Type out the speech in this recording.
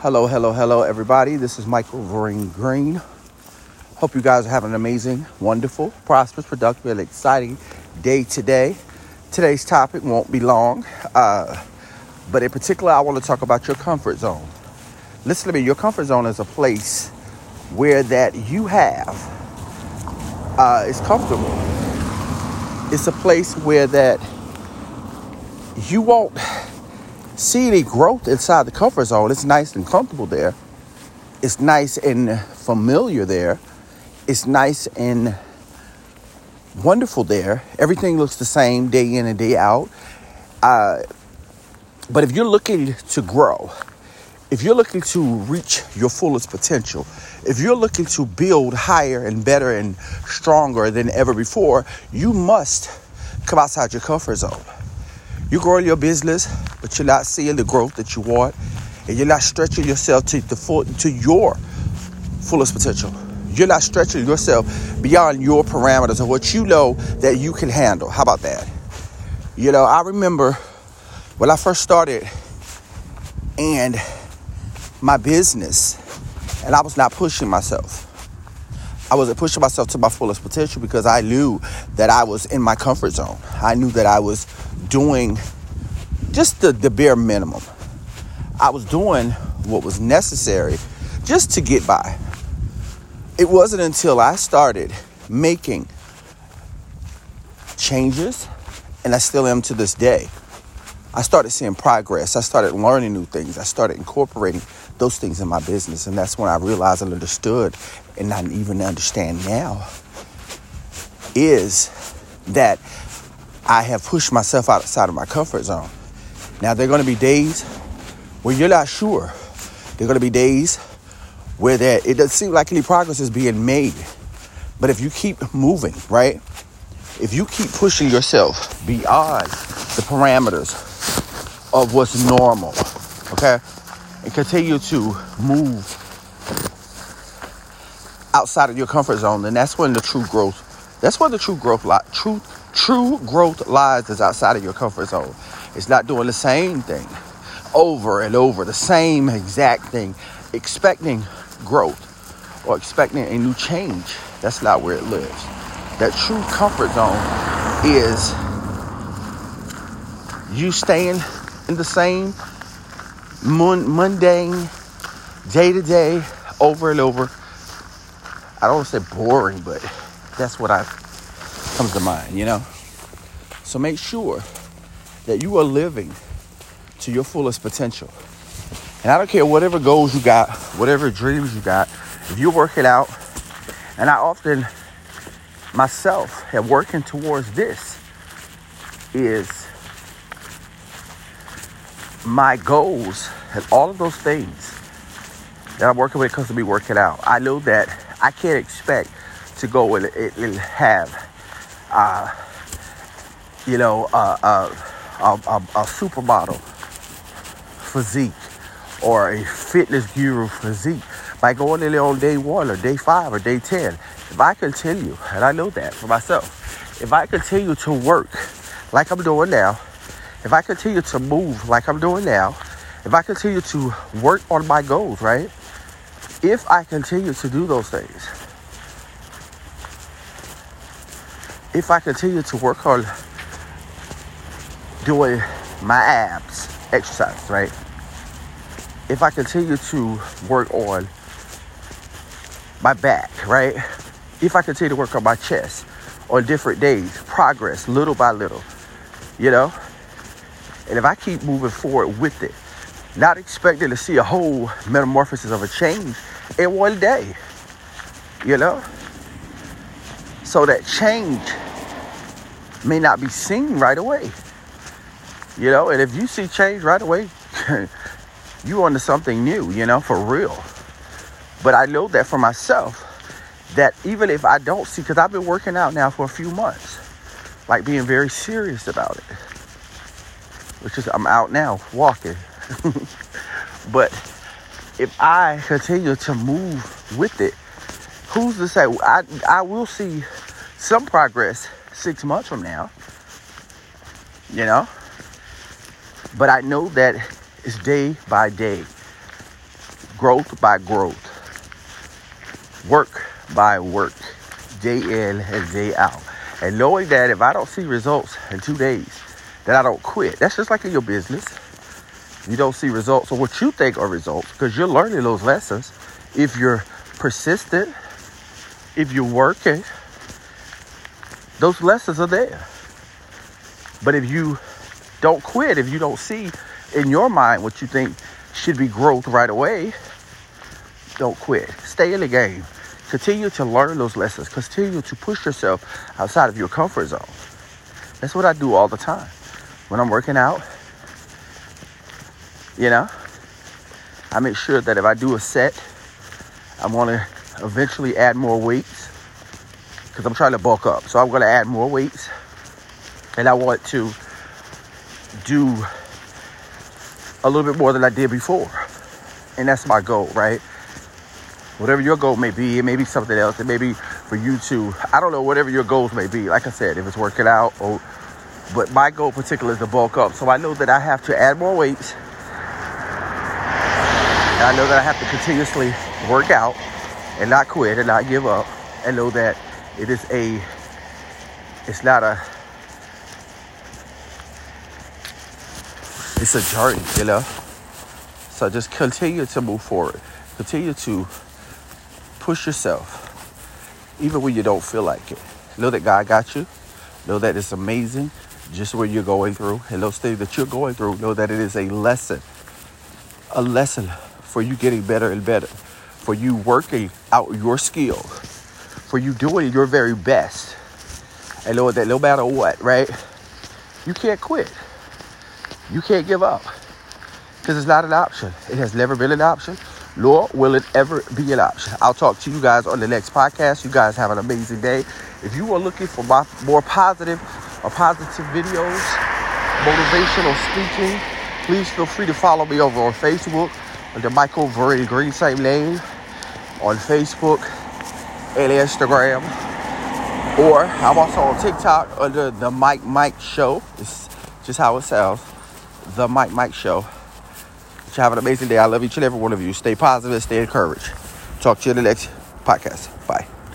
Hello, hello, hello, everybody. This is Michael Vereen Green. Hope you guys are having an amazing, wonderful, prosperous, productive, and exciting day today. Today's topic won't be long, uh, but in particular, I want to talk about your comfort zone. Listen to me. Your comfort zone is a place where that you have uh, is comfortable. It's a place where that you won't see any growth inside the comfort zone. It's nice and comfortable there. It's nice and familiar there. It's nice and wonderful there. Everything looks the same day in and day out. Uh, but if you're looking to grow, if you're looking to reach your fullest potential, if you're looking to build higher and better and stronger than ever before, you must come outside your comfort zone. You grow your business, but you're not seeing the growth that you want, and you're not stretching yourself to the full to your fullest potential. You're not stretching yourself beyond your parameters of what you know that you can handle. How about that? You know, I remember when I first started and my business, and I was not pushing myself. I wasn't pushing myself to my fullest potential because I knew that I was in my comfort zone. I knew that I was doing just the, the bare minimum. I was doing what was necessary just to get by. It wasn't until I started making changes, and I still am to this day. I started seeing progress. I started learning new things. I started incorporating those things in my business. And that's when I realized and understood, and I even understand now, is that I have pushed myself outside of my comfort zone. Now, there are going to be days where you're not sure. There are going to be days where there, it doesn't seem like any progress is being made. But if you keep moving, right? If you keep pushing yourself beyond the parameters of what's normal, okay? And continue to move outside of your comfort zone, then that's when the true growth, that's where the true growth lies. True True growth lies is outside of your comfort zone. It's not doing the same thing over and over, the same exact thing, expecting growth or expecting a new change. That's not where it lives. That true comfort zone is you staying in the same mundane, day to day, over and over. I don't want to say boring, but that's what I comes to mind, you know? So make sure that you are living to your fullest potential. And I don't care whatever goals you got, whatever dreams you got, if you're working out, and I often myself am working towards this, is my goals and all of those things that I'm working with comes to me working out. I know that I can't expect to go and, and have uh, you know, uh, uh, a, a, a supermodel physique or a fitness guru physique by going in there on day one or day five or day 10. If I continue, and I know that for myself, if I continue to work like I'm doing now, if I continue to move like I'm doing now, if I continue to work on my goals, right? If I continue to do those things, if I continue to work on doing my abs exercise, right? If I continue to work on my back, right? If I continue to work on my chest on different days, progress little by little, you know? And if I keep moving forward with it, not expecting to see a whole metamorphosis of a change in one day, you know? So that change may not be seen right away. You know, and if you see change right away, you onto something new, you know, for real. But I know that for myself, that even if I don't see, because I've been working out now for a few months, like being very serious about it, which is I'm out now walking. but if I continue to move with it, who's to say I I will see some progress six months from now. You know? But I know that it's day by day. growth by growth, work by work, day in and day out. And knowing that if I don't see results in two days, that I don't quit. That's just like in your business. You don't see results or what you think are results because you're learning those lessons. If you're persistent, if you're working, those lessons are there. But if you don't quit, if you don't see in your mind what you think should be growth right away, don't quit. Stay in the game. Continue to learn those lessons. Continue to push yourself outside of your comfort zone. That's what I do all the time. When I'm working out, you know, I make sure that if I do a set, I want to eventually add more weights because I'm trying to bulk up. So I'm going to add more weights and I want to do a little bit more than I did before. And that's my goal, right? Whatever your goal may be, it may be something else. It may be for you to, I don't know, whatever your goals may be. Like I said, if it's working out or, but my goal particular is to bulk up. So I know that I have to add more weights. And I know that I have to continuously work out and not quit and not give up and know that it is a, it's not a, it's a journey, you know? So just continue to move forward. Continue to push yourself, even when you don't feel like it. Know that God got you. Know that it's amazing just what you're going through. And those things that you're going through, know that it is a lesson. A lesson for you getting better and better. For you working out your skill. For you doing your very best. And know that no matter what, right? You can't quit. You can't give up. Because it's not an option. It has never been an option nor will it ever be an option. I'll talk to you guys on the next podcast. You guys have an amazing day. If you are looking for my, more positive or positive videos, motivational speaking, please feel free to follow me over on Facebook under Michael Vereen Green, same name, on Facebook and Instagram. Or I'm also on TikTok under the Mike Mike Show. It's just how it sounds. The Mike Mike Show. You have an amazing day. I love each and every one of you. Stay positive, stay encouraged. Talk to you in the next podcast. Bye.